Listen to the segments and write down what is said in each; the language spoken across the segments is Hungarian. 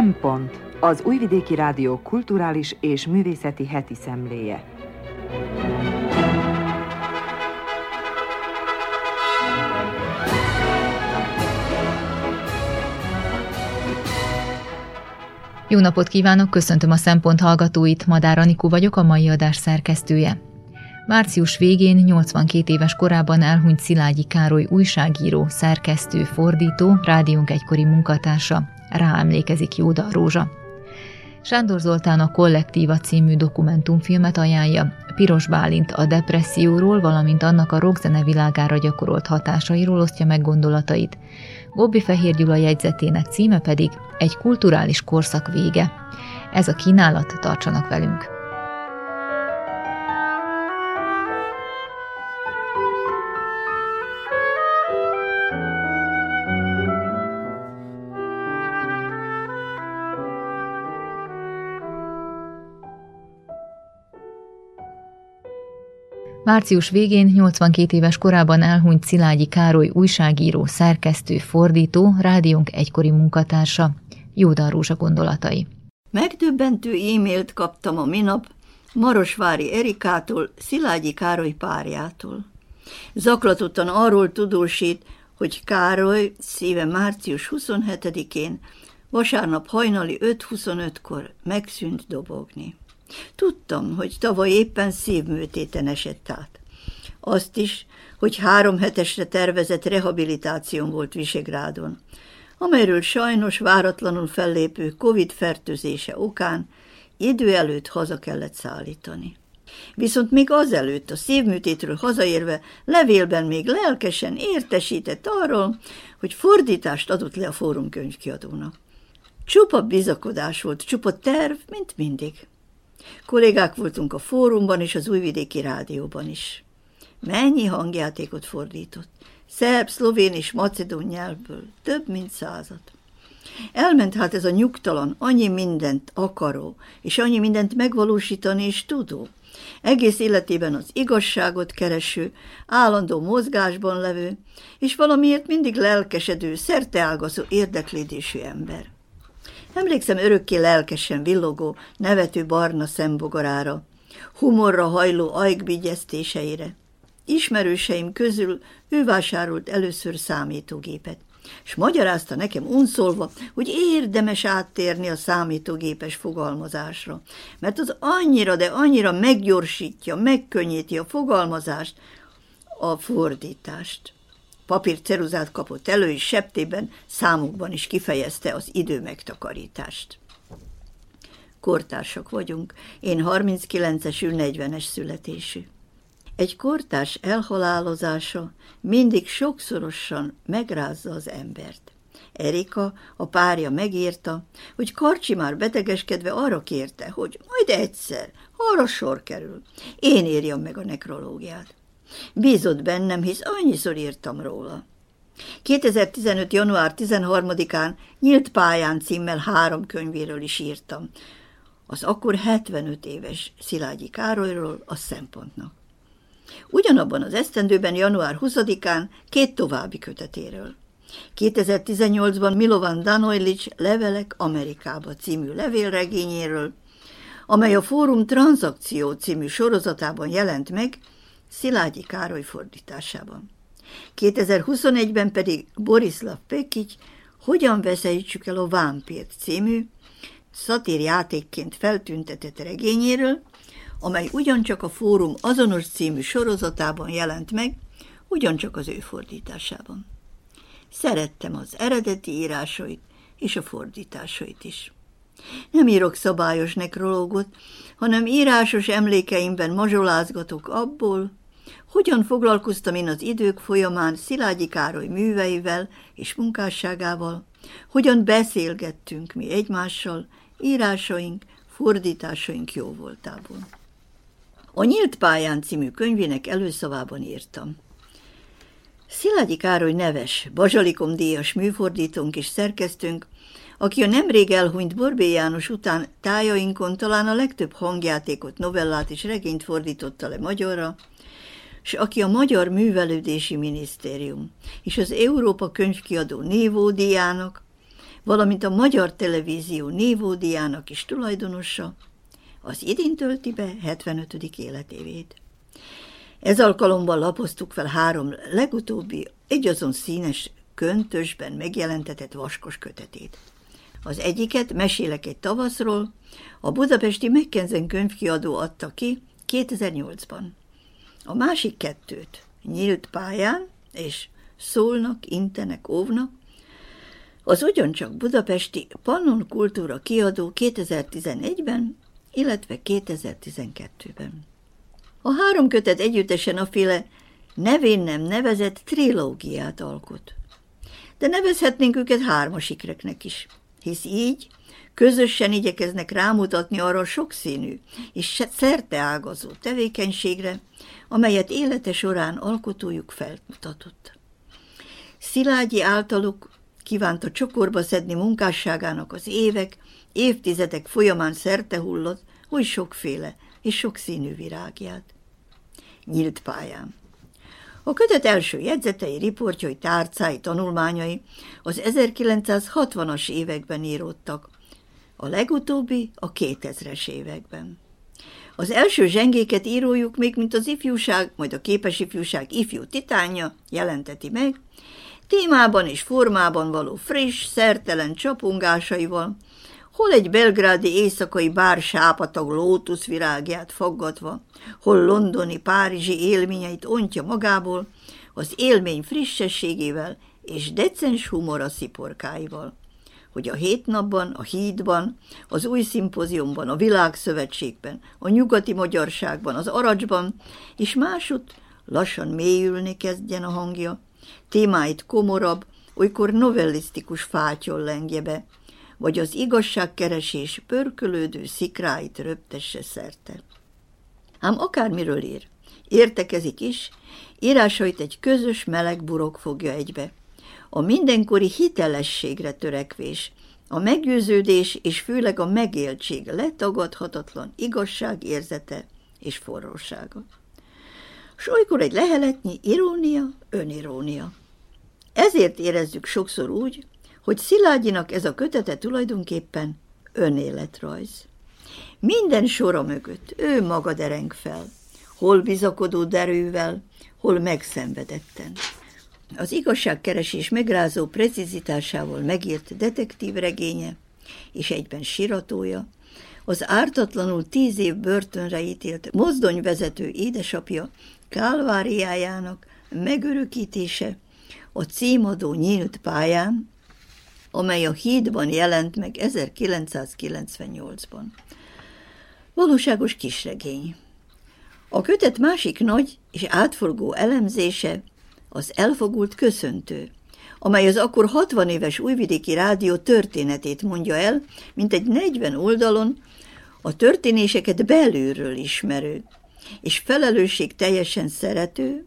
Szempont az Újvidéki Rádió kulturális és művészeti heti szemléje. Jó napot kívánok, köszöntöm a Szempont hallgatóit, Madár Anikó vagyok, a mai adás szerkesztője. Március végén 82 éves korában elhunyt Szilágyi Károly újságíró, szerkesztő, fordító, rádiónk egykori munkatársa. Rá emlékezik Jóda Rózsa. Sándor Zoltán a Kollektíva című dokumentumfilmet ajánlja. Piros Bálint a depresszióról, valamint annak a rockzene világára gyakorolt hatásairól osztja meg gondolatait. Gobbi Fehér Gyula jegyzetének címe pedig Egy kulturális korszak vége. Ez a kínálat, tartsanak velünk! Március végén 82 éves korában elhunyt Szilágyi Károly újságíró, szerkesztő, fordító, rádiónk egykori munkatársa. Jóda Rózsa gondolatai. Megdöbbentő e-mailt kaptam a minap Marosvári Erikától, Szilágyi Károly párjától. Zaklatottan arról tudósít, hogy Károly szíve március 27-én, vasárnap hajnali 5.25-kor megszűnt dobogni. Tudtam, hogy tavaly éppen szívműtéten esett át. Azt is, hogy három hetesre tervezett rehabilitáción volt Visegrádon, amelyről sajnos váratlanul fellépő Covid fertőzése okán idő előtt haza kellett szállítani. Viszont még azelőtt a szívműtétről hazaérve levélben még lelkesen értesített arról, hogy fordítást adott le a fórum könyvkiadónak. Csupa bizakodás volt, csupa terv, mint mindig. Kollégák voltunk a fórumban és az újvidéki rádióban is. Mennyi hangjátékot fordított? Szerb, szlovén és macedón nyelvből. Több mint százat. Elment hát ez a nyugtalan, annyi mindent akaró, és annyi mindent megvalósítani és tudó. Egész életében az igazságot kereső, állandó mozgásban levő, és valamiért mindig lelkesedő, szerteágazó érdeklődésű ember. Emlékszem örökké lelkesen villogó, nevető barna szembogarára, humorra hajló ajkbigyeztéseire. Ismerőseim közül ő vásárolt először számítógépet, és magyarázta nekem unszolva, hogy érdemes áttérni a számítógépes fogalmazásra, mert az annyira, de annyira meggyorsítja, megkönnyíti a fogalmazást, a fordítást papírceruzát kapott elő, és septében számukban is kifejezte az idő megtakarítást. Kortársak vagyunk, én 39-es, ő 40-es születésű. Egy kortárs elhalálozása mindig sokszorosan megrázza az embert. Erika, a párja megírta, hogy Karcsi már betegeskedve arra kérte, hogy majd egyszer, arra sor kerül. Én írjam meg a nekrológiát. Bízott bennem, hisz annyiszor írtam róla. 2015. január 13-án Nyílt pályán címmel három könyvéről is írtam. Az akkor 75 éves Szilágyi Károlyról a szempontnak. Ugyanabban az esztendőben január 20-án két további kötetéről. 2018-ban Milovan Danojlics Levelek Amerikába című levélregényéről, amely a Fórum Transzakció című sorozatában jelent meg, Szilágyi Károly fordításában. 2021-ben pedig Borislav Pekic Hogyan veszejtsük el a Vámpírt című szatírjátékként feltüntetett regényéről, amely ugyancsak a Fórum azonos című sorozatában jelent meg, ugyancsak az ő fordításában. Szerettem az eredeti írásait és a fordításait is. Nem írok szabályos nekrológot, hanem írásos emlékeimben mazsolázgatok abból, hogyan foglalkoztam én az idők folyamán Szilágyi Károly műveivel és munkásságával, hogyan beszélgettünk mi egymással, írásaink, fordításaink jó voltából. A Nyílt pályán című könyvének előszavában írtam. Szilágyi Károly neves, Bazsalikom díjas műfordítónk és szerkesztőnk, aki a nemrég elhunyt Borbé János után tájainkon talán a legtöbb hangjátékot, novellát és regényt fordította le magyarra, és aki a Magyar Művelődési Minisztérium és az Európa Könyvkiadó névódiának, valamint a Magyar Televízió névódiának is tulajdonosa, az idén tölti be 75. életévét. Ez alkalommal lapoztuk fel három legutóbbi egyazon színes köntösben megjelentetett vaskos kötetét. Az egyiket, Mesélek egy tavaszról, a budapesti Mekkenzen könyvkiadó adta ki 2008-ban. A másik kettőt, Nyílt pályán és Szólnak, Intenek, Óvnak, az ugyancsak budapesti Pannon Kultúra kiadó 2011-ben, illetve 2012-ben. A három kötet együttesen a féle nevén nem nevezett trilógiát alkot. De nevezhetnénk őket hármasikreknek is, hisz így közösen igyekeznek rámutatni arra sokszínű és szerteágazó tevékenységre, amelyet élete során alkotójuk felmutatott. Szilágyi általuk kívánta csokorba szedni munkásságának az évek, évtizedek folyamán hullott, oly sokféle és sokszínű virágját. Nyílt pályán. A kötet első jegyzetei, riportjai, tárcái, tanulmányai az 1960-as években íródtak, a legutóbbi a 2000-es években. Az első zsengéket írójuk még, mint az ifjúság, majd a képes ifjúság ifjú titánja jelenteti meg, témában és formában való friss, szertelen csapongásaival, hol egy belgrádi éjszakai bár sápatag lótuszvirágját faggatva, hol londoni, párizsi élményeit ontja magából, az élmény frissességével és decens humora sziporkáival hogy a hét napban, a hídban, az új szimpoziumban, a világszövetségben, a nyugati magyarságban, az aracsban, és másút lassan mélyülni kezdjen a hangja, témáit komorabb, olykor novellisztikus fátyol lengje be, vagy az igazságkeresés pörkölődő szikráit röptesse szerte. Ám akármiről ír, értekezik is, írásait egy közös meleg burok fogja egybe. A mindenkori hitelességre törekvés, a meggyőződés és főleg a megéltség letagadhatatlan igazság érzete és forrósága. S olykor egy leheletnyi irónia, önirónia. Ezért érezzük sokszor úgy, hogy Szilágyinak ez a kötete tulajdonképpen önéletrajz. Minden sora mögött ő maga dereng fel, hol bizakodó derővel, hol megszenvedetten. Az igazságkeresés megrázó precizitásával megírt detektív regénye és egyben siratója, az ártatlanul tíz év börtönre ítélt mozdonyvezető édesapja kálváriájának megörökítése a címadó nyílt pályán, amely a hídban jelent meg 1998-ban. Valóságos kisregény. A kötet másik nagy és átforgó elemzése az elfogult köszöntő, amely az akkor 60 éves újvidéki rádió történetét mondja el, mint egy 40 oldalon a történéseket belülről ismerő, és felelősség teljesen szerető,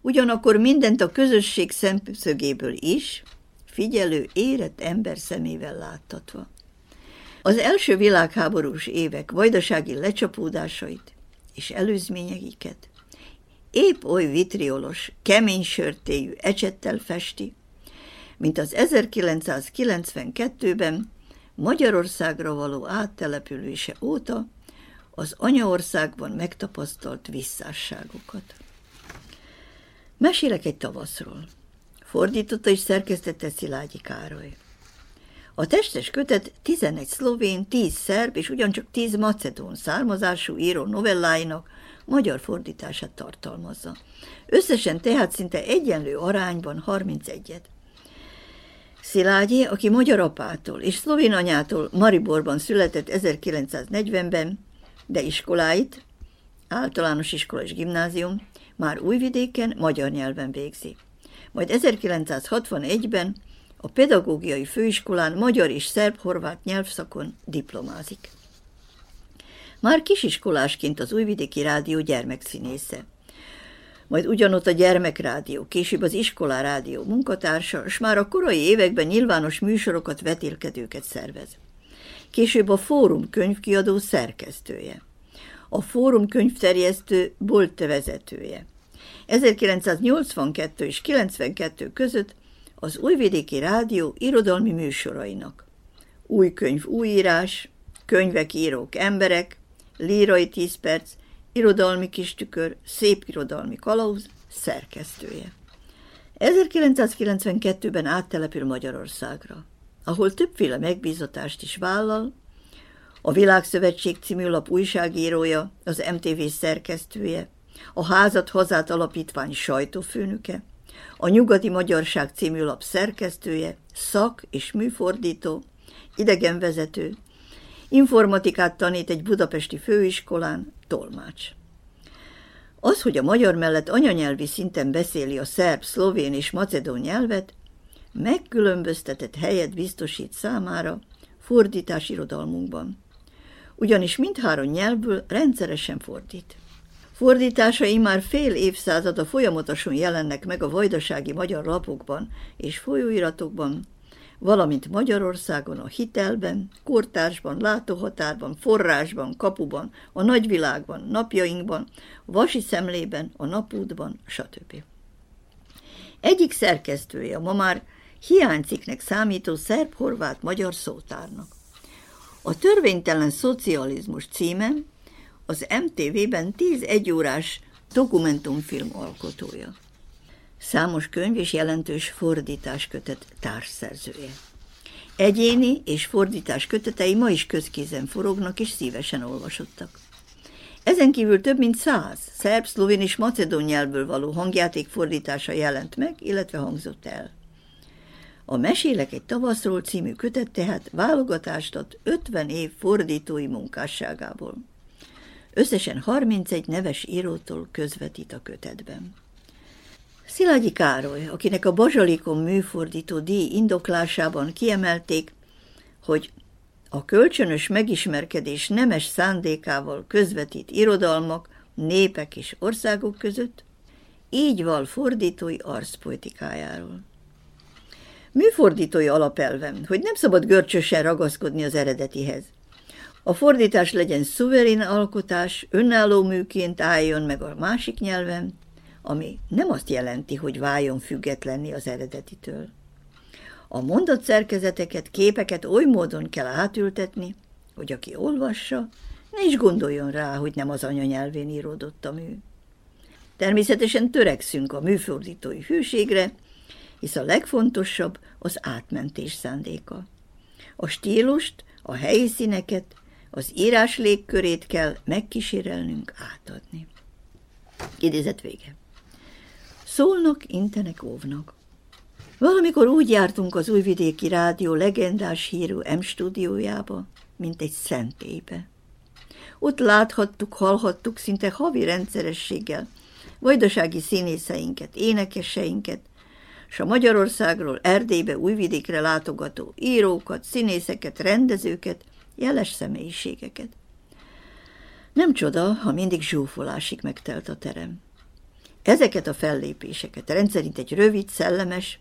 ugyanakkor mindent a közösség szemszögéből is, figyelő, érett ember szemével láttatva. Az első világháborús évek vajdasági lecsapódásait és előzményeiket épp oly vitriolos, kemény sörtéjű ecsettel festi, mint az 1992-ben Magyarországra való áttelepülése óta az anyaországban megtapasztalt visszásságokat. Mesélek egy tavaszról. Fordította és szerkesztette Szilágyi Károly. A testes kötet 11 szlovén, 10 szerb és ugyancsak 10 macedón származású író novelláinak magyar fordítását tartalmazza. Összesen tehát szinte egyenlő arányban 31-et. Szilágyi, aki magyar apától és szlovén anyától Mariborban született 1940-ben, de iskoláit, általános iskola és gimnázium, már újvidéken magyar nyelven végzi majd 1961-ben a pedagógiai főiskolán magyar és szerb-horvát nyelvszakon diplomázik. Már kisiskolásként az Újvidéki Rádió gyermekszínésze. Majd ugyanott a Gyermekrádió, később az Iskola Rádió munkatársa, és már a korai években nyilvános műsorokat, vetélkedőket szervez. Később a Fórum könyvkiadó szerkesztője. A Fórum könyvterjesztő bolt vezetője. 1982 és 92 között az Újvidéki Rádió irodalmi műsorainak. Új könyv, újírás, könyvek, írók, emberek, lírai tíz perc, irodalmi kis tükör, szép irodalmi kalauz, szerkesztője. 1992-ben áttelepül Magyarországra, ahol többféle megbízatást is vállal, a Világszövetség című lap újságírója, az MTV szerkesztője, a Házat Hazát Alapítvány sajtófőnöke, a Nyugati Magyarság című lap szerkesztője, szak- és műfordító, idegenvezető, informatikát tanít egy budapesti főiskolán, tolmács. Az, hogy a magyar mellett anyanyelvi szinten beszéli a szerb, szlovén és macedón nyelvet, megkülönböztetett helyet biztosít számára fordítás irodalmunkban. Ugyanis mindhárom nyelvből rendszeresen fordít. Fordításai már fél évszázada folyamatosan jelennek meg a vajdasági magyar lapokban és folyóiratokban, valamint Magyarországon a hitelben, kortársban, látóhatárban, forrásban, kapuban, a nagyvilágban, napjainkban, vasi szemlében, a napútban, stb. Egyik szerkesztője ma már hiányciknek számító szerb-horvát-magyar szótárnak. A törvénytelen szocializmus címe az MTV-ben 10 egyórás dokumentumfilm alkotója. Számos könyv és jelentős fordítás kötet társszerzője. Egyéni és fordítás kötetei ma is közkézen forognak és szívesen olvasottak. Ezen kívül több mint száz szerb, szlovén és macedón nyelvből való hangjáték fordítása jelent meg, illetve hangzott el. A Mesélek egy tavaszról című kötet tehát válogatást ad 50 év fordítói munkásságából. Összesen 31 neves írótól közvetít a kötetben. Szilágyi Károly, akinek a Bazsalikon műfordító díj indoklásában kiemelték, hogy a kölcsönös megismerkedés nemes szándékával közvetít irodalmak, népek és országok között, így val fordítói arszpoetikájáról. Műfordítói alapelvem, hogy nem szabad görcsösen ragaszkodni az eredetihez. A fordítás legyen szuverén alkotás, önálló műként álljon meg a másik nyelven, ami nem azt jelenti, hogy váljon függetlenni az eredetitől. A mondott szerkezeteket, képeket oly módon kell átültetni, hogy aki olvassa, ne is gondoljon rá, hogy nem az anyanyelvén íródott a mű. Természetesen törekszünk a műfordítói hűségre, hisz a legfontosabb az átmentés szándéka. A stílust, a helyi színeket, az írás légkörét kell megkísérelnünk átadni. Idézet vége. Szólnak, intenek, óvnak. Valamikor úgy jártunk az Újvidéki Rádió legendás hírű M stúdiójába, mint egy szentélybe. Ott láthattuk, hallhattuk szinte havi rendszerességgel vajdasági színészeinket, énekeseinket, és a Magyarországról Erdélybe, Újvidékre látogató írókat, színészeket, rendezőket, jeles személyiségeket. Nem csoda, ha mindig zsúfolásig megtelt a terem. Ezeket a fellépéseket rendszerint egy rövid, szellemes,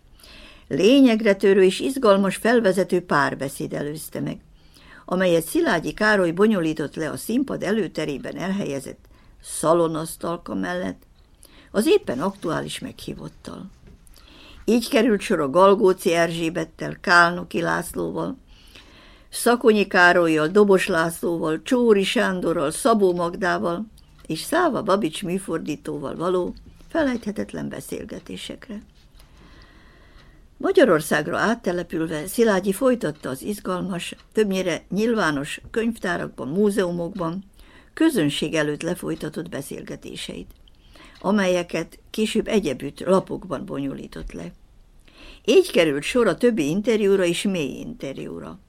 lényegre törő és izgalmas felvezető párbeszéd előzte meg, amelyet Szilágyi Károly bonyolított le a színpad előterében elhelyezett szalonasztalka mellett, az éppen aktuális meghívottal. Így került sor a Galgóci Erzsébettel, Kálnoki Lászlóval, Szakonyi Károlyjal, Dobos Lászlóval, Csóri Sándorral, Szabó Magdával és Száva Babics műfordítóval való felejthetetlen beszélgetésekre. Magyarországra áttelepülve Szilágyi folytatta az izgalmas, többnyire nyilvános könyvtárakban, múzeumokban, közönség előtt lefolytatott beszélgetéseit, amelyeket később egyebütt lapokban bonyolított le. Így került sor a többi interjúra és mély interjúra.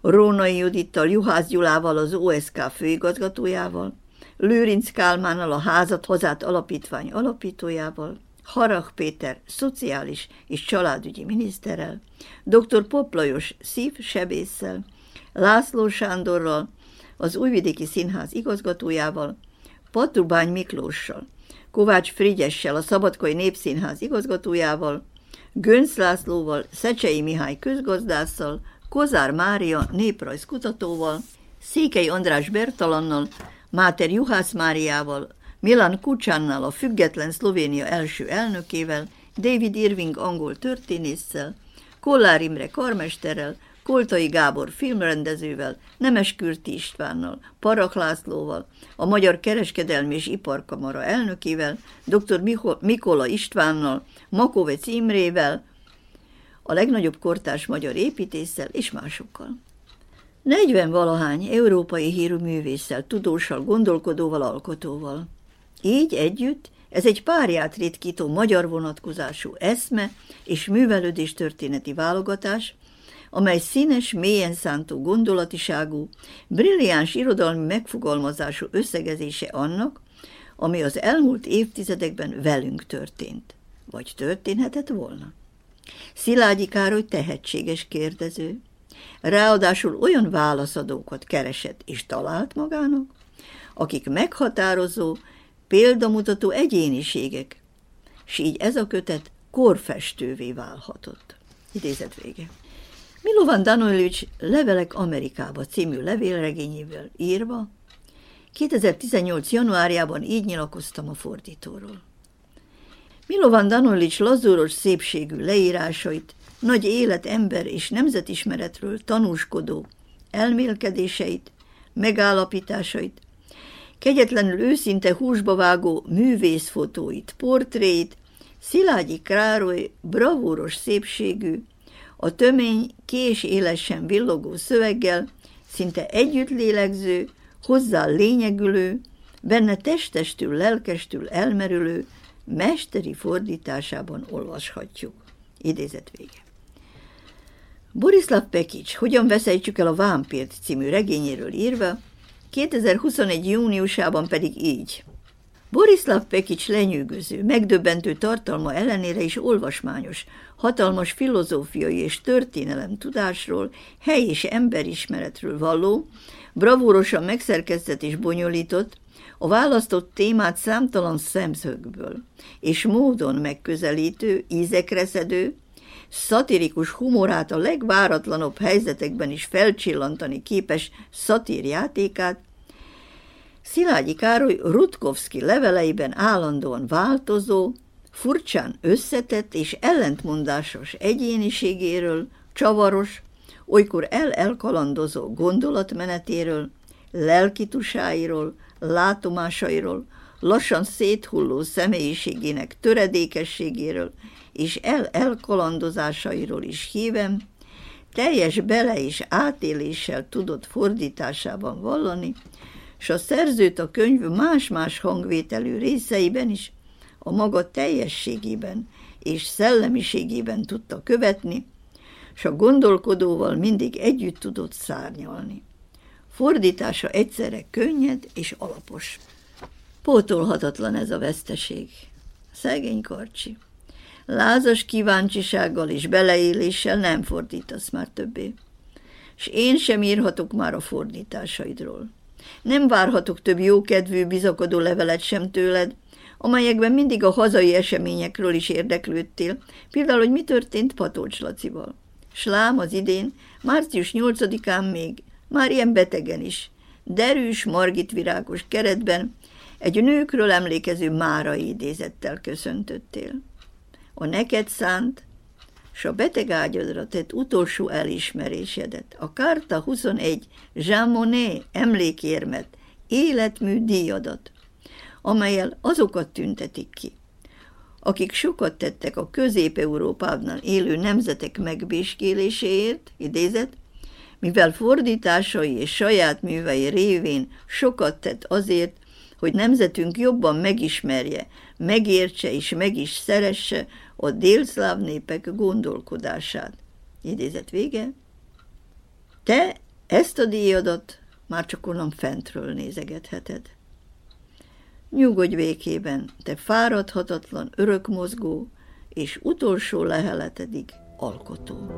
Rónai Judittal, Juhász Gyulával, az OSK főigazgatójával, Lőrinc Kálmánnal, a Házat Hazát Alapítvány alapítójával, Harag Péter szociális és családügyi miniszterrel, dr. Poplajos szívsebésszel, László Sándorral, az Újvidéki Színház igazgatójával, Patrubány Miklóssal, Kovács Frigyessel, a Szabadkai Népszínház igazgatójával, Gönc Lászlóval, Szecsei Mihály közgazdásszal, Kozár Mária néprajzkutatóval, Székely András Bertalannal, Máter Juhász Máriával, Milan Kucsánnal, a független Szlovénia első elnökével, David Irving angol történésszel, Kollár Imre karmesterrel, Koltai Gábor filmrendezővel, Nemes Kürti Istvánnal, Parak Lászlóval, a Magyar Kereskedelmi és Iparkamara elnökével, dr. Mikola Istvánnal, Makovec Imrével, a legnagyobb kortárs magyar építéssel és másokkal. 40 valahány európai hírű művésszel, tudóssal, gondolkodóval, alkotóval. Így együtt ez egy párját ritkító magyar vonatkozású eszme és művelődés történeti válogatás, amely színes, mélyen szántó gondolatiságú, brilliáns irodalmi megfogalmazású összegezése annak, ami az elmúlt évtizedekben velünk történt, vagy történhetett volna. Szilágyi Károly tehetséges kérdező, ráadásul olyan válaszadókat keresett és talált magának, akik meghatározó, példamutató egyéniségek, és így ez a kötet korfestővé válhatott. Idézet vége. Milovan Danojlics Levelek Amerikába című levélregényével írva, 2018. januárjában így nyilakoztam a fordítóról. Milovan Danolics lazúros szépségű leírásait, nagy élet, ember és nemzetismeretről tanúskodó elmélkedéseit, megállapításait, kegyetlenül őszinte húsba vágó művészfotóit, portréit, Szilágyi Krároly bravúros szépségű, a tömény kés élesen villogó szöveggel, szinte együtt lélegző, hozzá lényegülő, benne testestül, lelkestül elmerülő, mesteri fordításában olvashatjuk. Idézet vége. Borislav Pekics, Hogyan veszejtsük el a vámpírt című regényéről írva, 2021. júniusában pedig így. Borislav Pekics lenyűgöző, megdöbbentő tartalma ellenére is olvasmányos, hatalmas filozófiai és történelem tudásról, hely és emberismeretről valló, bravúrosan megszerkesztett és bonyolított, a választott témát számtalan szemszögből és módon megközelítő, ízekreszedő, szatirikus humorát a legváratlanabb helyzetekben is felcsillantani képes szatírjátékát, Szilágyi Károly Rutkovszki leveleiben állandóan változó, furcsán összetett és ellentmondásos egyéniségéről, csavaros, olykor el-elkalandozó gondolatmenetéről, lelkitusáiról, látomásairól, lassan széthulló személyiségének töredékességéről és el-elkalandozásairól is hívem, teljes bele és átéléssel tudott fordításában vallani, s a szerzőt a könyv más-más hangvételű részeiben is a maga teljességében és szellemiségében tudta követni, s a gondolkodóval mindig együtt tudott szárnyalni. Fordítása egyszerre könnyed és alapos. Pótolhatatlan ez a veszteség. Szegény karcsi. Lázas kíváncsisággal és beleéléssel nem fordítasz már többé. És én sem írhatok már a fordításaidról. Nem várhatok több jókedvű, bizakodó levelet sem tőled, amelyekben mindig a hazai eseményekről is érdeklődtél, például, hogy mi történt Patócs Lacival. Slám az idén, március 8-án még, már ilyen betegen is, derűs, margitvirágos keretben, egy nőkről emlékező Mára idézettel köszöntöttél. A neked szánt, s a beteg ágyadra tett utolsó elismerésedet, a Kárta 21 Jean Monnet emlékérmet, életmű díjadat, amelyel azokat tüntetik ki, akik sokat tettek a közép-európában élő nemzetek megbéskéléséért, idézet, mivel fordításai és saját művei révén sokat tett azért, hogy nemzetünk jobban megismerje, megértse és meg is szeresse a délszláv népek gondolkodását. Idézet vége. Te ezt a díjadat már csak onnan fentről nézegetheted. Nyugodj békében, te fáradhatatlan, örökmozgó és utolsó leheletedig alkotó.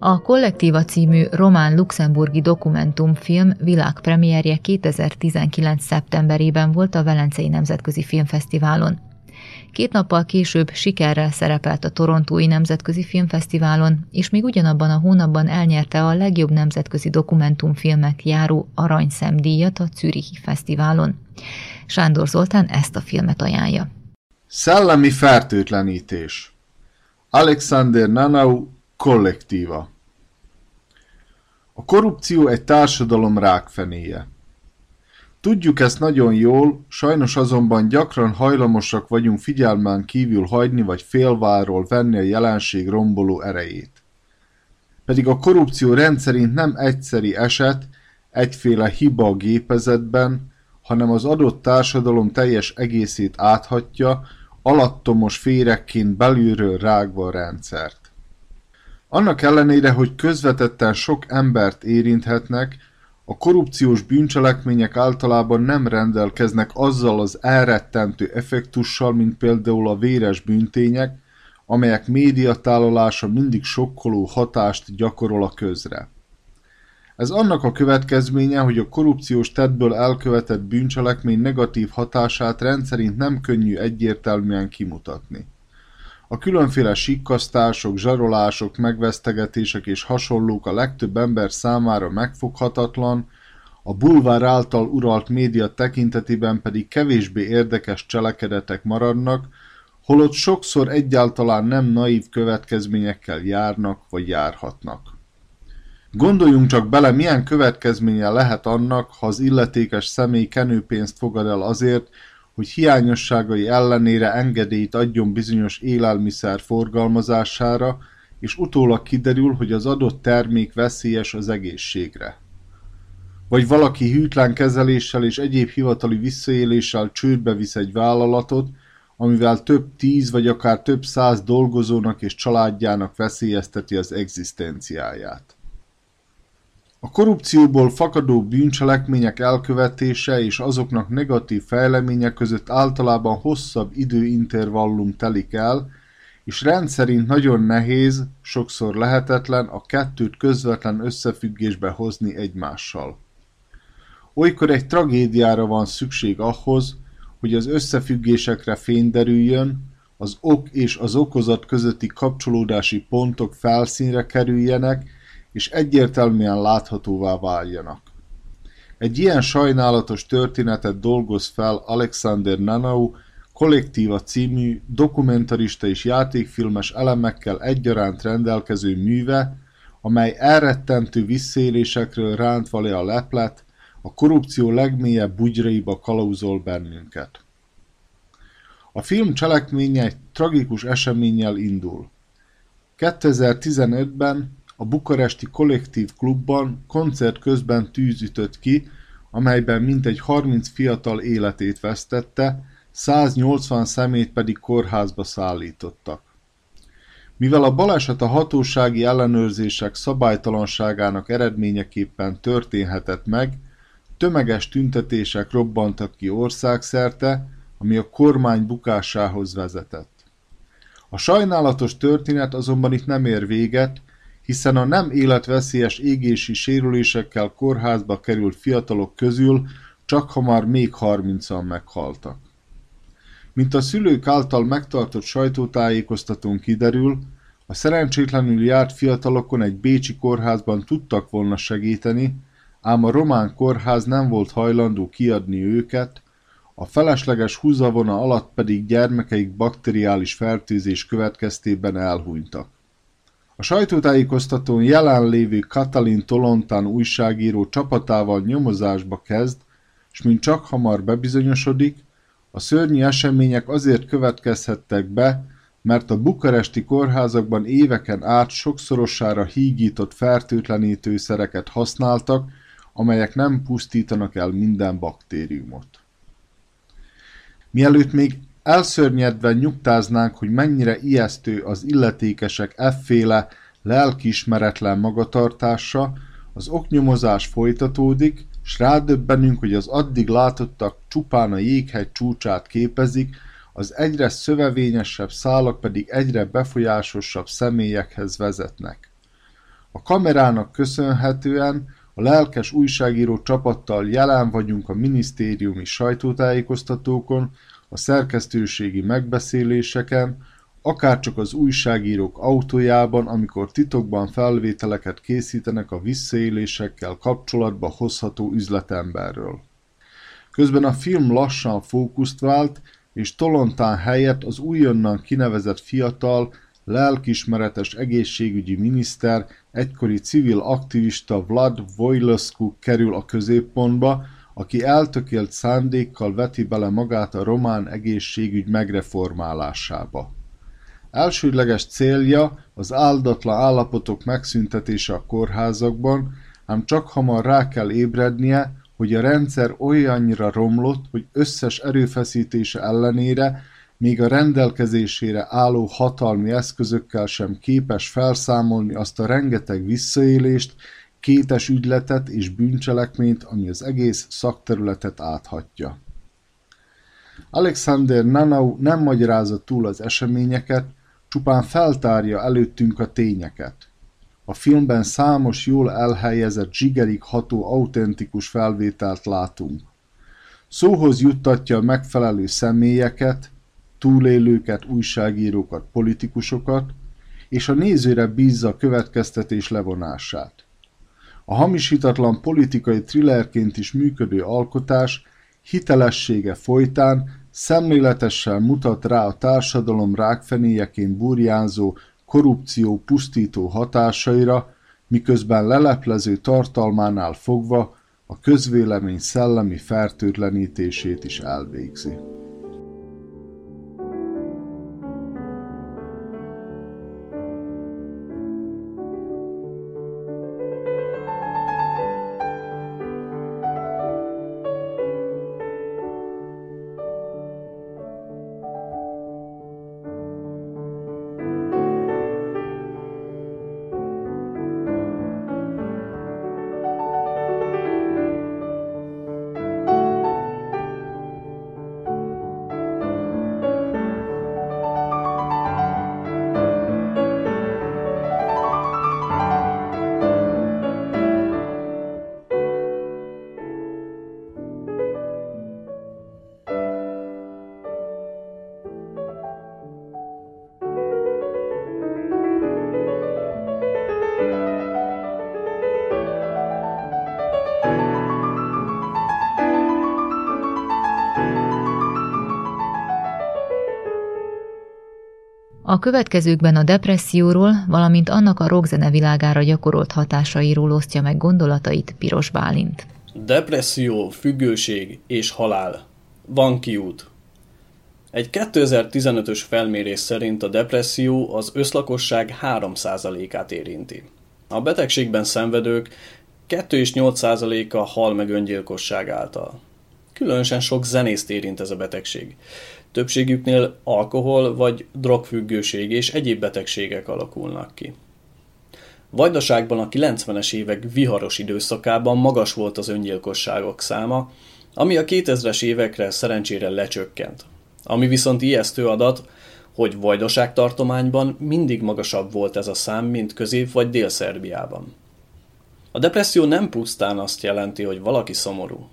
A Kollektíva című román-luxemburgi dokumentumfilm világpremierje 2019. szeptemberében volt a Velencei Nemzetközi Filmfesztiválon. Két nappal később sikerrel szerepelt a Torontói Nemzetközi Filmfesztiválon, és még ugyanabban a hónapban elnyerte a legjobb nemzetközi dokumentumfilmek járó aranyszemdíjat a Zürichi Fesztiválon. Sándor Zoltán ezt a filmet ajánlja. Szellemi fertőtlenítés Alexander Nanau kollektíva A korrupció egy társadalom rákfenéje. Tudjuk ezt nagyon jól, sajnos azonban gyakran hajlamosak vagyunk figyelmen kívül hagyni vagy félváról venni a jelenség romboló erejét. Pedig a korrupció rendszerint nem egyszeri eset, egyféle hiba a gépezetben, hanem az adott társadalom teljes egészét áthatja, alattomos férekként belülről rágva a rendszert. Annak ellenére, hogy közvetetten sok embert érinthetnek, a korrupciós bűncselekmények általában nem rendelkeznek azzal az elrettentő effektussal, mint például a véres bűntények, amelyek médiatálolása mindig sokkoló hatást gyakorol a közre. Ez annak a következménye, hogy a korrupciós tettből elkövetett bűncselekmény negatív hatását rendszerint nem könnyű egyértelműen kimutatni. A különféle sikkasztások, zsarolások, megvesztegetések és hasonlók a legtöbb ember számára megfoghatatlan, a bulvár által uralt média tekintetében pedig kevésbé érdekes cselekedetek maradnak, holott sokszor egyáltalán nem naív következményekkel járnak vagy járhatnak. Gondoljunk csak bele, milyen következménye lehet annak, ha az illetékes személy kenőpénzt fogad el azért, hogy hiányosságai ellenére engedélyt adjon bizonyos élelmiszer forgalmazására, és utólag kiderül, hogy az adott termék veszélyes az egészségre. Vagy valaki hűtlen kezeléssel és egyéb hivatali visszaéléssel csődbe visz egy vállalatot, amivel több tíz vagy akár több száz dolgozónak és családjának veszélyezteti az egzisztenciáját. A korrupcióból fakadó bűncselekmények elkövetése és azoknak negatív fejleménye között általában hosszabb időintervallum telik el, és rendszerint nagyon nehéz, sokszor lehetetlen a kettőt közvetlen összefüggésbe hozni egymással. Olykor egy tragédiára van szükség ahhoz, hogy az összefüggésekre fény derüljön, az ok és az okozat közötti kapcsolódási pontok felszínre kerüljenek, és egyértelműen láthatóvá váljanak. Egy ilyen sajnálatos történetet dolgoz fel Alexander Nanau kollektíva című dokumentarista és játékfilmes elemekkel egyaránt rendelkező műve, amely elrettentő visszaélésekről rántva le a leplet, a korrupció legmélyebb bugyraiba kalauzol bennünket. A film cselekménye egy tragikus eseménnyel indul. 2015-ben a bukaresti Kollektív Klubban koncert közben tűz ütött ki, amelyben mintegy 30 fiatal életét vesztette, 180 szemét pedig kórházba szállítottak. Mivel a baleset a hatósági ellenőrzések szabálytalanságának eredményeképpen történhetett meg, tömeges tüntetések robbantak ki országszerte, ami a kormány bukásához vezetett. A sajnálatos történet azonban itt nem ér véget, hiszen a nem életveszélyes égési sérülésekkel kórházba került fiatalok közül csak hamar még harmincan meghaltak. Mint a szülők által megtartott sajtótájékoztatón kiderül, a szerencsétlenül járt fiatalokon egy bécsi kórházban tudtak volna segíteni, ám a román kórház nem volt hajlandó kiadni őket, a felesleges húzavona alatt pedig gyermekeik bakteriális fertőzés következtében elhunytak. A sajtótájékoztatón jelenlévő Katalin Tolontán újságíró csapatával nyomozásba kezd, s mint csak hamar bebizonyosodik, a szörnyű események azért következhettek be, mert a bukaresti kórházakban éveken át sokszorosára hígított fertőtlenítőszereket használtak, amelyek nem pusztítanak el minden baktériumot. Mielőtt még Elszörnyedve nyugtáznánk, hogy mennyire ijesztő az illetékesek efféle lelkiismeretlen magatartása, az oknyomozás folytatódik, s rádöbbenünk, hogy az addig látottak csupán a jéghegy csúcsát képezik, az egyre szövevényesebb szálak pedig egyre befolyásosabb személyekhez vezetnek. A kamerának köszönhetően a lelkes újságíró csapattal jelen vagyunk a minisztériumi sajtótájékoztatókon, a szerkesztőségi megbeszéléseken, akárcsak az újságírók autójában, amikor titokban felvételeket készítenek a visszaélésekkel kapcsolatba hozható üzletemberről. Közben a film lassan fókuszt vált, és Tolontán helyett az újonnan kinevezett fiatal, lelkismeretes egészségügyi miniszter, egykori civil aktivista Vlad Vojlescu kerül a középpontba, aki eltökélt szándékkal veti bele magát a román egészségügy megreformálásába. Elsődleges célja az áldatlan állapotok megszüntetése a kórházakban, ám csak hamar rá kell ébrednie, hogy a rendszer olyannyira romlott, hogy összes erőfeszítése ellenére még a rendelkezésére álló hatalmi eszközökkel sem képes felszámolni azt a rengeteg visszaélést, kétes ügyletet és bűncselekményt, ami az egész szakterületet áthatja. Alexander Nanau nem magyarázza túl az eseményeket, csupán feltárja előttünk a tényeket. A filmben számos jól elhelyezett zsigerig ható autentikus felvételt látunk. Szóhoz juttatja a megfelelő személyeket, túlélőket, újságírókat, politikusokat, és a nézőre bízza a következtetés levonását. A hamisítatlan politikai thrillerként is működő alkotás hitelessége folytán szemléletesen mutat rá a társadalom rákfenéjeként burjánzó korrupció pusztító hatásaira, miközben leleplező tartalmánál fogva a közvélemény szellemi fertőtlenítését is elvégzi. A következőkben a depresszióról, valamint annak a rockzene világára gyakorolt hatásairól osztja meg gondolatait Piros Bálint. Depresszió, függőség és halál. Van kiút. Egy 2015-ös felmérés szerint a depresszió az összlakosság 3%-át érinti. A betegségben szenvedők 2 és 8%-a hal meg öngyilkosság által. Különösen sok zenészt érint ez a betegség. Többségüknél alkohol vagy drogfüggőség és egyéb betegségek alakulnak ki. Vajdaságban a 90-es évek viharos időszakában magas volt az öngyilkosságok száma, ami a 2000-es évekre szerencsére lecsökkent. Ami viszont ijesztő adat, hogy Vajdaság tartományban mindig magasabb volt ez a szám, mint Közép- vagy Dél-Szerbiában. A depresszió nem pusztán azt jelenti, hogy valaki szomorú.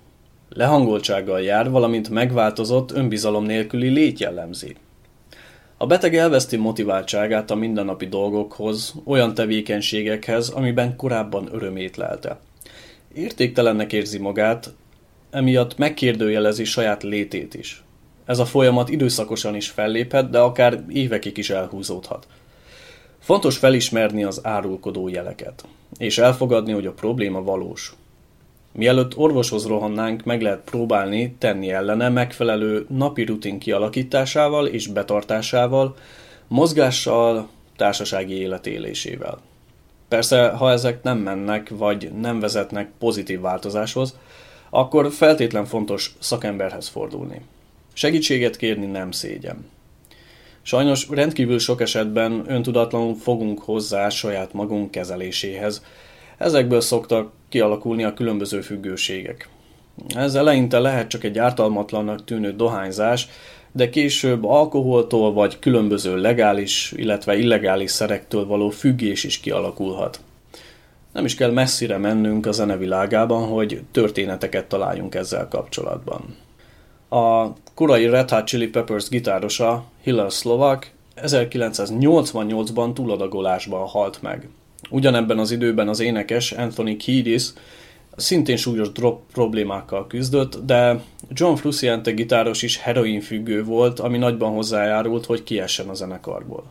Lehangoltsággal jár, valamint megváltozott, önbizalom nélküli lét jellemzi. A beteg elveszti motiváltságát a mindennapi dolgokhoz, olyan tevékenységekhez, amiben korábban örömét lelte. Értéktelennek érzi magát, emiatt megkérdőjelezi saját létét is. Ez a folyamat időszakosan is felléphet, de akár évekig is elhúzódhat. Fontos felismerni az árulkodó jeleket, és elfogadni, hogy a probléma valós. Mielőtt orvoshoz rohannánk, meg lehet próbálni tenni ellene megfelelő napi rutin kialakításával és betartásával, mozgással, társasági életélésével. Persze, ha ezek nem mennek, vagy nem vezetnek pozitív változáshoz, akkor feltétlen fontos szakemberhez fordulni. Segítséget kérni nem szégyen. Sajnos rendkívül sok esetben öntudatlanul fogunk hozzá saját magunk kezeléséhez. Ezekből szoktak kialakulni a különböző függőségek. Ez eleinte lehet csak egy ártalmatlannak tűnő dohányzás, de később alkoholtól vagy különböző legális, illetve illegális szerektől való függés is kialakulhat. Nem is kell messzire mennünk a zenevilágában, hogy történeteket találjunk ezzel kapcsolatban. A korai Red Hot Chili Peppers gitárosa Hillel Slovak 1988-ban túladagolásban halt meg. Ugyanebben az időben az énekes Anthony Kiedis szintén súlyos drop problémákkal küzdött, de John Frusciante gitáros is heroinfüggő volt, ami nagyban hozzájárult, hogy kiessen a zenekarból.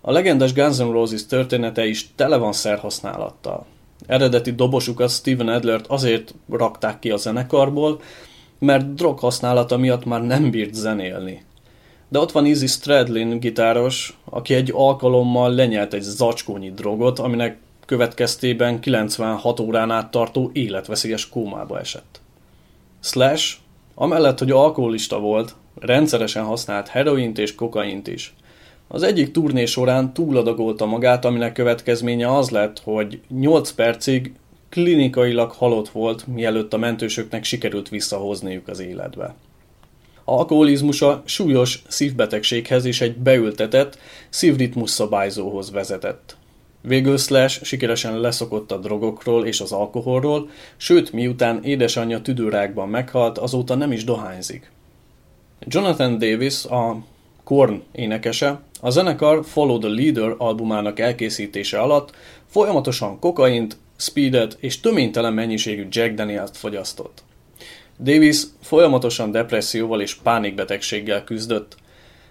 A legendás Guns N' Roses története is tele van szerhasználattal. Eredeti dobosukat Steven Adlert azért rakták ki a zenekarból, mert drog használata miatt már nem bírt zenélni. De ott van Izzy Stradlin gitáros, aki egy alkalommal lenyelt egy zacskónyi drogot, aminek következtében 96 órán át tartó életveszélyes kómába esett. Slash, amellett, hogy alkoholista volt, rendszeresen használt heroint és kokaint is. Az egyik turné során túladagolta magát, aminek következménye az lett, hogy 8 percig klinikailag halott volt, mielőtt a mentősöknek sikerült visszahozniuk az életbe. Alkoholizmusa súlyos szívbetegséghez és egy beültetett szívritmus szabályzóhoz vezetett. Végül Slash sikeresen leszokott a drogokról és az alkoholról, sőt, miután édesanyja tüdőrákban meghalt, azóta nem is dohányzik. Jonathan Davis, a Korn énekese, a zenekar Follow the Leader albumának elkészítése alatt folyamatosan kokaint, speedet és töménytelen mennyiségű Jack Daniels-t fogyasztott. Davis folyamatosan depresszióval és pánikbetegséggel küzdött,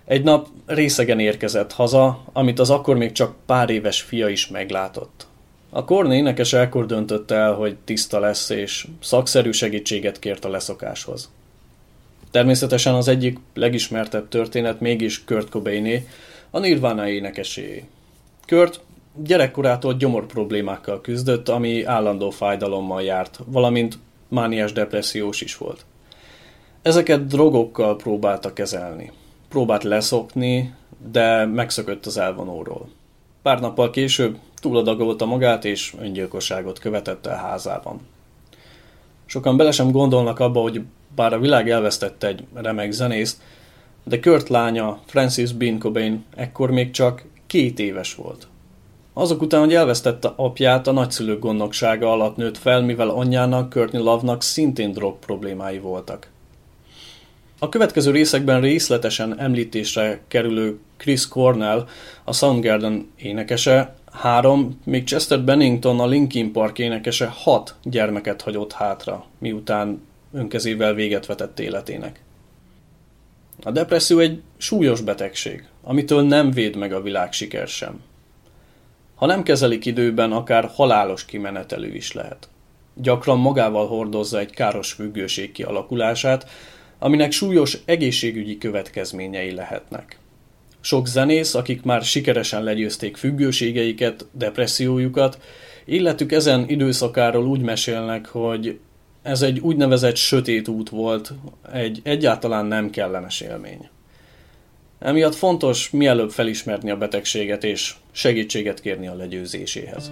egy nap részegen érkezett haza, amit az akkor még csak pár éves fia is meglátott. A Korn énekes ekkor döntött el, hogy tiszta lesz, és szakszerű segítséget kért a leszokáshoz. Természetesen az egyik legismertebb történet mégis Kurt Cobainé, a Nirvana énekeséé. Kurt gyerekkorától gyomor problémákkal küzdött, ami állandó fájdalommal járt, valamint mániás depressziós is volt. Ezeket drogokkal próbálta kezelni próbált leszokni, de megszökött az elvonóról. Pár nappal később túladagolta magát, és öngyilkosságot követett el házában. Sokan bele sem gondolnak abba, hogy bár a világ elvesztette egy remek zenészt, de Kurt lánya, Francis Bean Cobain ekkor még csak két éves volt. Azok után, hogy elvesztette apját, a nagyszülők gondnoksága alatt nőtt fel, mivel anyjának, Courtney Love-nak szintén drog problémái voltak. A következő részekben részletesen említésre kerülő Chris Cornell, a Soundgarden énekese, három, még Chester Bennington, a Linkin Park énekese hat gyermeket hagyott hátra, miután önkezével véget vetett életének. A depresszió egy súlyos betegség, amitől nem véd meg a világ siker sem. Ha nem kezelik időben, akár halálos kimenetelő is lehet. Gyakran magával hordozza egy káros függőség kialakulását, aminek súlyos egészségügyi következményei lehetnek. Sok zenész, akik már sikeresen legyőzték függőségeiket, depressziójukat, életük ezen időszakáról úgy mesélnek, hogy ez egy úgynevezett sötét út volt, egy egyáltalán nem kellemes élmény. Emiatt fontos mielőbb felismerni a betegséget és segítséget kérni a legyőzéséhez.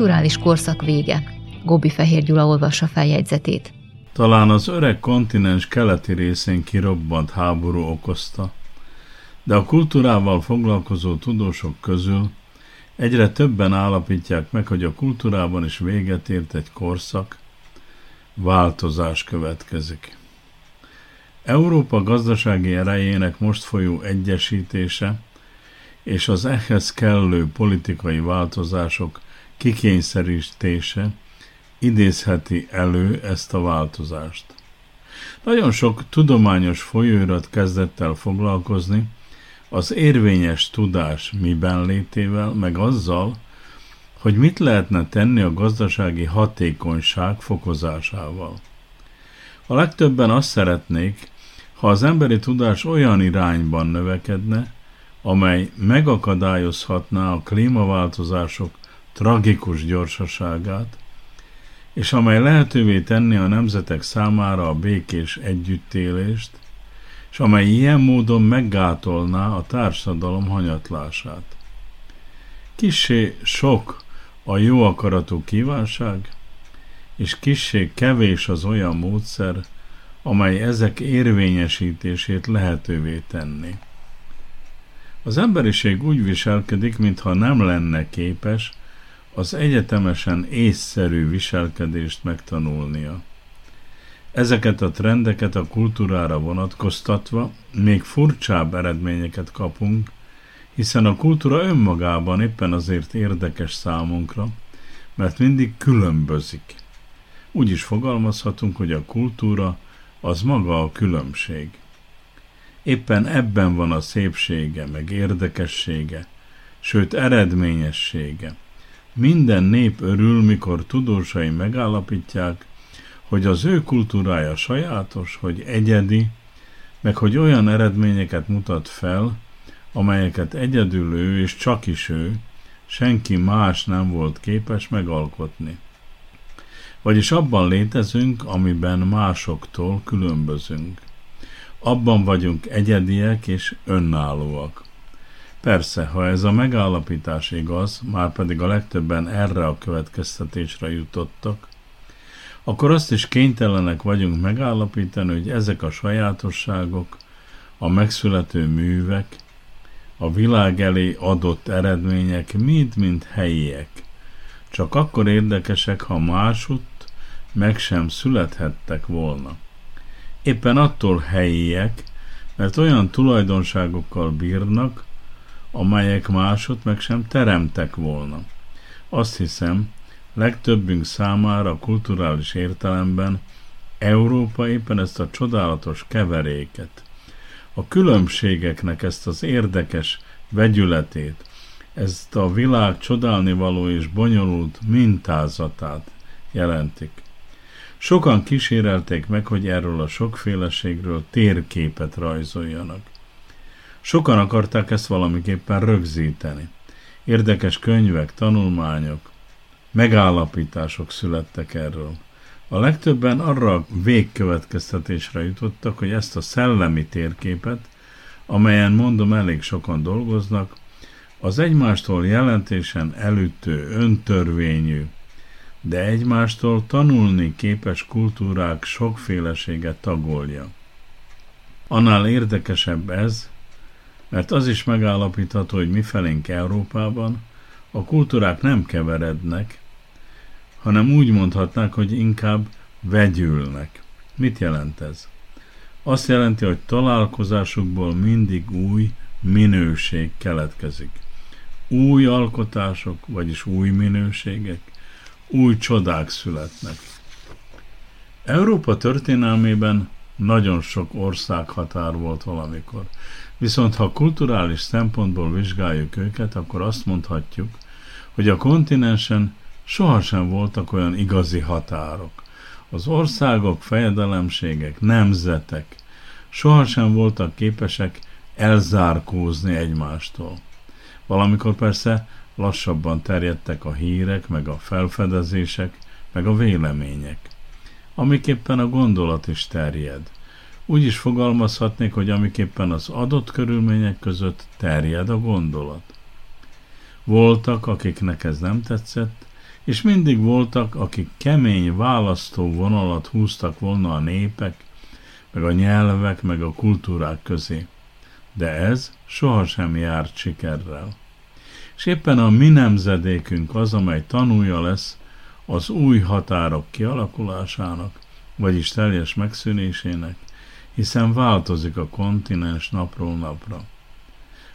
Kulturális korszak vége. Gobi Fehér Gyula olvassa feljegyzetét. Talán az öreg kontinens keleti részén kirobbant háború okozta, de a kultúrával foglalkozó tudósok közül egyre többen állapítják meg, hogy a kultúrában is véget ért egy korszak, változás következik. Európa gazdasági erejének most folyó egyesítése és az ehhez kellő politikai változások kikényszerítése idézheti elő ezt a változást. Nagyon sok tudományos folyóirat kezdett el foglalkozni az érvényes tudás miben létével, meg azzal, hogy mit lehetne tenni a gazdasági hatékonyság fokozásával. A legtöbben azt szeretnék, ha az emberi tudás olyan irányban növekedne, amely megakadályozhatná a klímaváltozások tragikus gyorsaságát, és amely lehetővé tenni a nemzetek számára a békés együttélést, és amely ilyen módon meggátolná a társadalom hanyatlását. Kissé sok a jó akaratú kívánság, és kissé kevés az olyan módszer, amely ezek érvényesítését lehetővé tenni. Az emberiség úgy viselkedik, mintha nem lenne képes az egyetemesen észszerű viselkedést megtanulnia. Ezeket a trendeket a kultúrára vonatkoztatva még furcsább eredményeket kapunk, hiszen a kultúra önmagában éppen azért érdekes számunkra, mert mindig különbözik. Úgy is fogalmazhatunk, hogy a kultúra az maga a különbség. Éppen ebben van a szépsége, meg érdekessége, sőt eredményessége. Minden nép örül, mikor tudósai megállapítják, hogy az ő kultúrája sajátos, hogy egyedi, meg hogy olyan eredményeket mutat fel, amelyeket egyedül ő és csak is ő, senki más nem volt képes megalkotni. Vagyis abban létezünk, amiben másoktól különbözünk. Abban vagyunk egyediek és önállóak. Persze, ha ez a megállapítás igaz, már pedig a legtöbben erre a következtetésre jutottak, akkor azt is kénytelenek vagyunk megállapítani, hogy ezek a sajátosságok, a megszülető művek, a világ elé adott eredmények mind-mind helyiek. Csak akkor érdekesek, ha másutt meg sem születhettek volna. Éppen attól helyiek, mert olyan tulajdonságokkal bírnak, amelyek másod meg sem teremtek volna. Azt hiszem, legtöbbünk számára kulturális értelemben Európa éppen ezt a csodálatos keveréket, a különbségeknek ezt az érdekes vegyületét, ezt a világ csodálnivaló és bonyolult mintázatát jelentik. Sokan kísérelték meg, hogy erről a sokféleségről térképet rajzoljanak. Sokan akarták ezt valamiképpen rögzíteni. Érdekes könyvek, tanulmányok, megállapítások születtek erről. A legtöbben arra a végkövetkeztetésre jutottak, hogy ezt a szellemi térképet, amelyen mondom elég sokan dolgoznak, az egymástól jelentésen elütő, öntörvényű, de egymástól tanulni képes kultúrák sokféleséget tagolja. Annál érdekesebb ez, mert az is megállapítható, hogy mifelénk Európában a kultúrák nem keverednek, hanem úgy mondhatnák, hogy inkább vegyülnek. Mit jelent ez? Azt jelenti, hogy találkozásukból mindig új minőség keletkezik. Új alkotások, vagyis új minőségek, új csodák születnek. Európa történelmében nagyon sok országhatár volt valamikor. Viszont ha kulturális szempontból vizsgáljuk őket, akkor azt mondhatjuk, hogy a kontinensen sohasem voltak olyan igazi határok. Az országok, fejedelemségek, nemzetek sohasem voltak képesek elzárkózni egymástól. Valamikor persze lassabban terjedtek a hírek, meg a felfedezések, meg a vélemények. Amiképpen a gondolat is terjed. Úgy is fogalmazhatnék, hogy amiképpen az adott körülmények között terjed a gondolat. Voltak, akiknek ez nem tetszett, és mindig voltak, akik kemény választó vonalat húztak volna a népek, meg a nyelvek, meg a kultúrák közé. De ez sohasem járt sikerrel. És éppen a mi nemzedékünk az, amely tanúja lesz az új határok kialakulásának, vagyis teljes megszűnésének, hiszen változik a kontinens napról napra.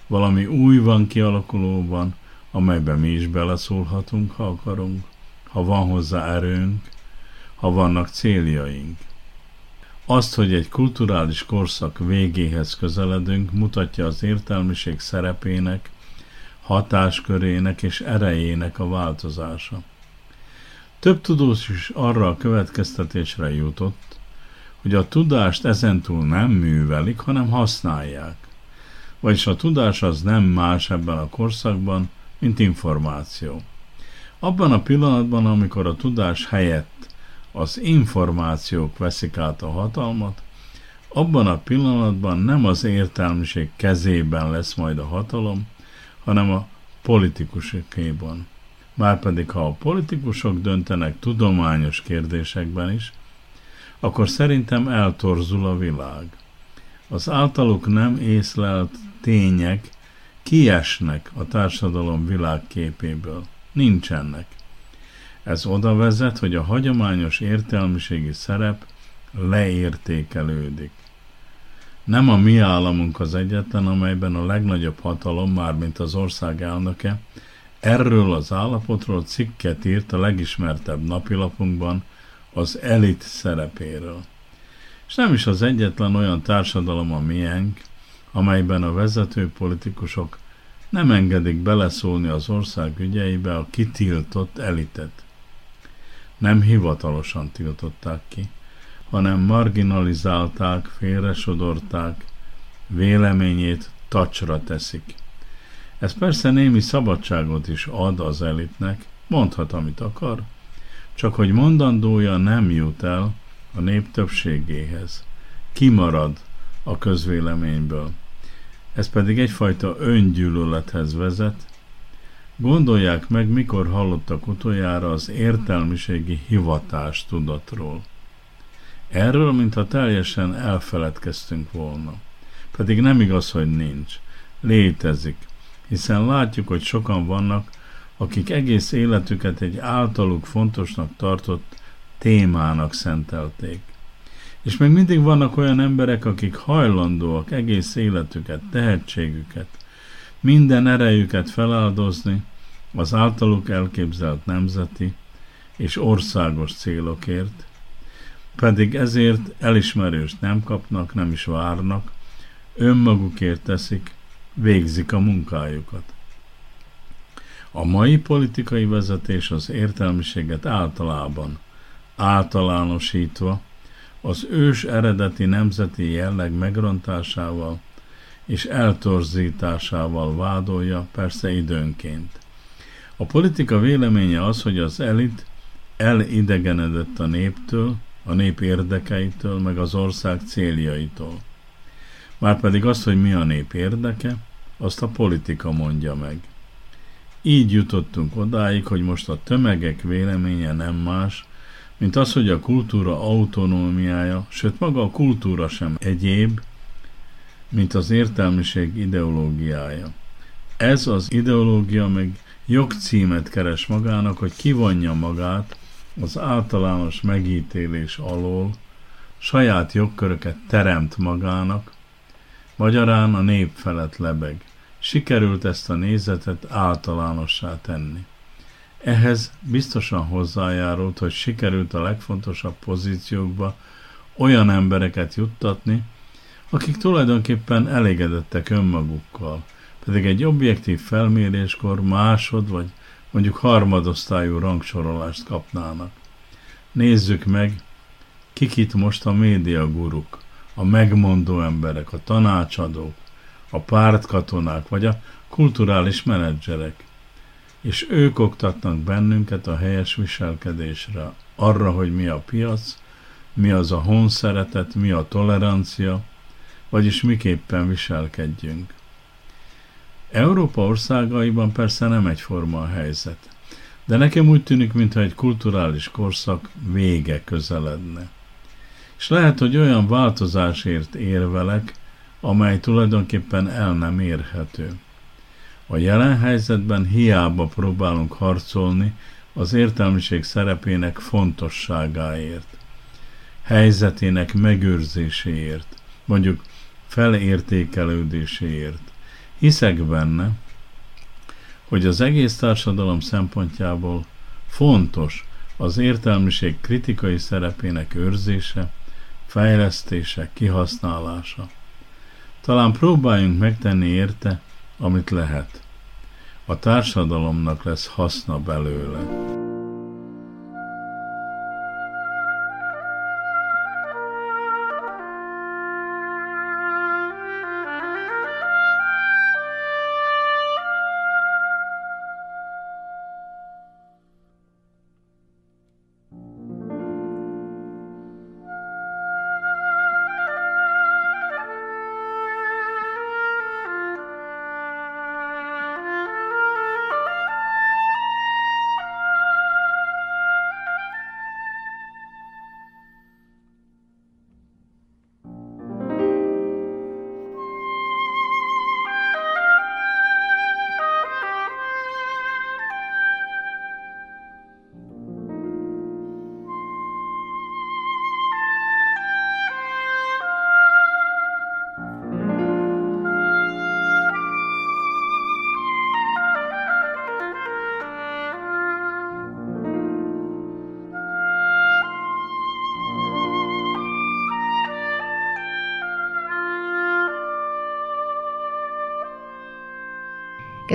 Valami új van kialakulóban, amelyben mi is beleszólhatunk, ha akarunk, ha van hozzá erőnk, ha vannak céljaink. Azt, hogy egy kulturális korszak végéhez közeledünk, mutatja az értelmiség szerepének, hatáskörének és erejének a változása. Több tudós is arra a következtetésre jutott, hogy a tudást ezentúl nem művelik, hanem használják. Vagyis a tudás az nem más ebben a korszakban, mint információ. Abban a pillanatban, amikor a tudás helyett az információk veszik át a hatalmat, abban a pillanatban nem az értelmiség kezében lesz majd a hatalom, hanem a politikusokéban. Márpedig, ha a politikusok döntenek tudományos kérdésekben is, akkor szerintem eltorzul a világ. Az általuk nem észlelt tények kiesnek a társadalom világképéből. Nincsenek. Ez oda vezet, hogy a hagyományos értelmiségi szerep leértékelődik. Nem a mi államunk az egyetlen, amelyben a legnagyobb hatalom, mármint az ország elnöke, erről az állapotról cikket írt a legismertebb napilapunkban az elit szerepéről. És nem is az egyetlen olyan társadalom a miénk, amelyben a vezető politikusok nem engedik beleszólni az ország ügyeibe a kitiltott elitet. Nem hivatalosan tiltották ki, hanem marginalizálták, félresodorták, véleményét tacsra teszik. Ez persze némi szabadságot is ad az elitnek, mondhat, amit akar, csak hogy mondandója nem jut el a nép többségéhez. Kimarad a közvéleményből. Ez pedig egyfajta öngyűlölethez vezet. Gondolják meg, mikor hallottak utoljára az értelmiségi hivatás tudatról. Erről, mintha teljesen elfeledkeztünk volna. Pedig nem igaz, hogy nincs. Létezik. Hiszen látjuk, hogy sokan vannak, akik egész életüket egy általuk fontosnak tartott témának szentelték. És még mindig vannak olyan emberek, akik hajlandóak egész életüket, tehetségüket, minden erejüket feláldozni az általuk elképzelt nemzeti és országos célokért, pedig ezért elismerést nem kapnak, nem is várnak, önmagukért teszik, végzik a munkájukat. A mai politikai vezetés az értelmiséget általában, általánosítva, az ős eredeti nemzeti jelleg megrontásával és eltorzításával vádolja, persze időnként. A politika véleménye az, hogy az elit elidegenedett a néptől, a nép érdekeitől, meg az ország céljaitól. Márpedig azt, hogy mi a nép érdeke, azt a politika mondja meg. Így jutottunk odáig, hogy most a tömegek véleménye nem más, mint az, hogy a kultúra autonómiája, sőt maga a kultúra sem egyéb, mint az értelmiség ideológiája. Ez az ideológia meg jogcímet keres magának, hogy kivonja magát az általános megítélés alól, saját jogköröket teremt magának, magyarán a nép felett lebeg. Sikerült ezt a nézetet általánossá tenni. Ehhez biztosan hozzájárult, hogy sikerült a legfontosabb pozíciókba olyan embereket juttatni, akik tulajdonképpen elégedettek önmagukkal, pedig egy objektív felméréskor másod vagy mondjuk harmadosztályú rangsorolást kapnának. Nézzük meg, kik itt most a médiaguruk, a megmondó emberek, a tanácsadók, a pártkatonák vagy a kulturális menedzserek és ők oktatnak bennünket a helyes viselkedésre, arra, hogy mi a piac, mi az a honszeretet, mi a tolerancia, vagyis miképpen viselkedjünk. Európa országaiban persze nem egyforma a helyzet. De nekem úgy tűnik, mintha egy kulturális korszak vége közeledne. És lehet, hogy olyan változásért érvelek, amely tulajdonképpen el nem érhető. A jelen helyzetben hiába próbálunk harcolni az értelmiség szerepének fontosságáért, helyzetének megőrzéséért, mondjuk felértékelődéséért. Hiszek benne, hogy az egész társadalom szempontjából fontos az értelmiség kritikai szerepének őrzése, fejlesztése, kihasználása. Talán próbáljunk megtenni érte, amit lehet. A társadalomnak lesz haszna belőle.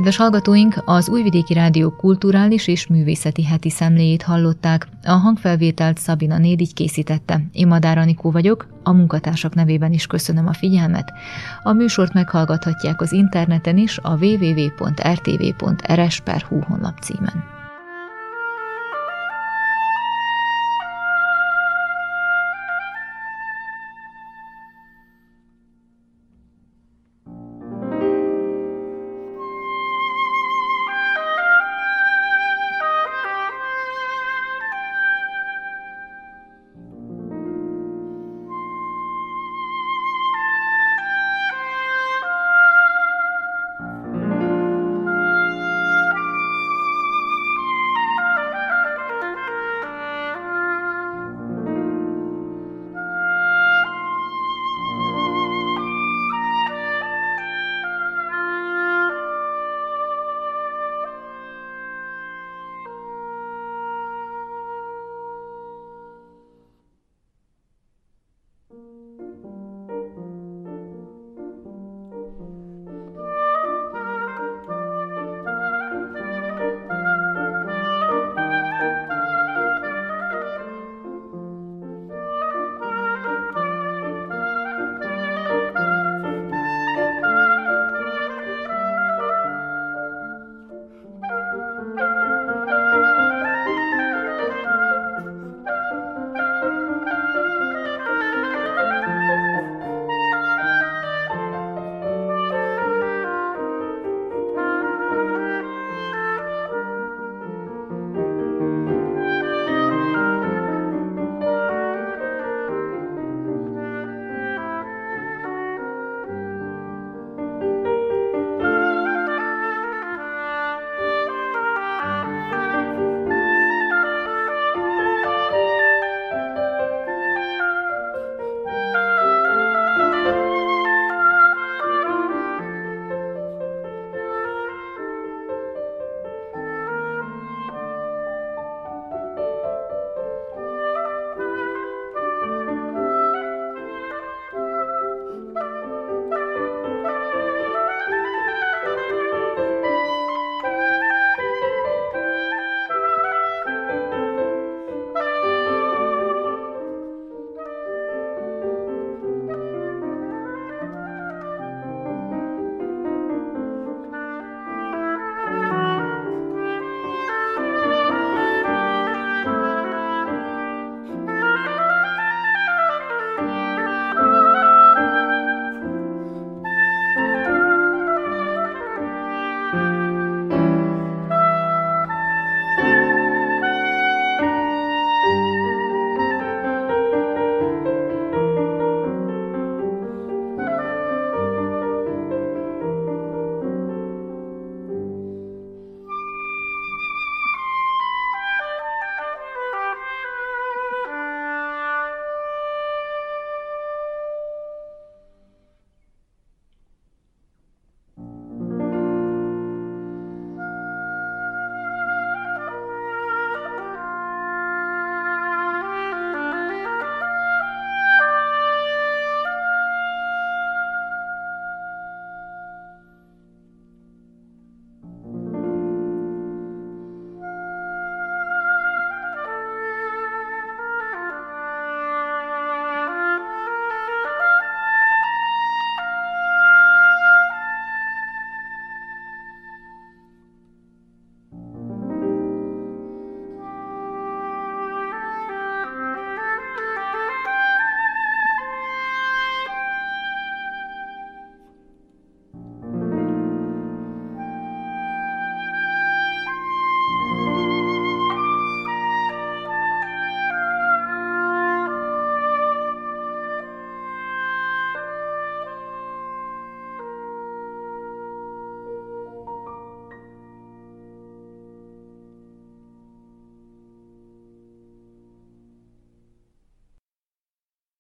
Kedves hallgatóink, az Újvidéki Rádió kulturális és művészeti heti szemléjét hallották. A hangfelvételt Szabina Nédigy készítette. Én Madár Anikó vagyok, a munkatársak nevében is köszönöm a figyelmet. A műsort meghallgathatják az interneten is a www.rtv.rs.hu honlap címen.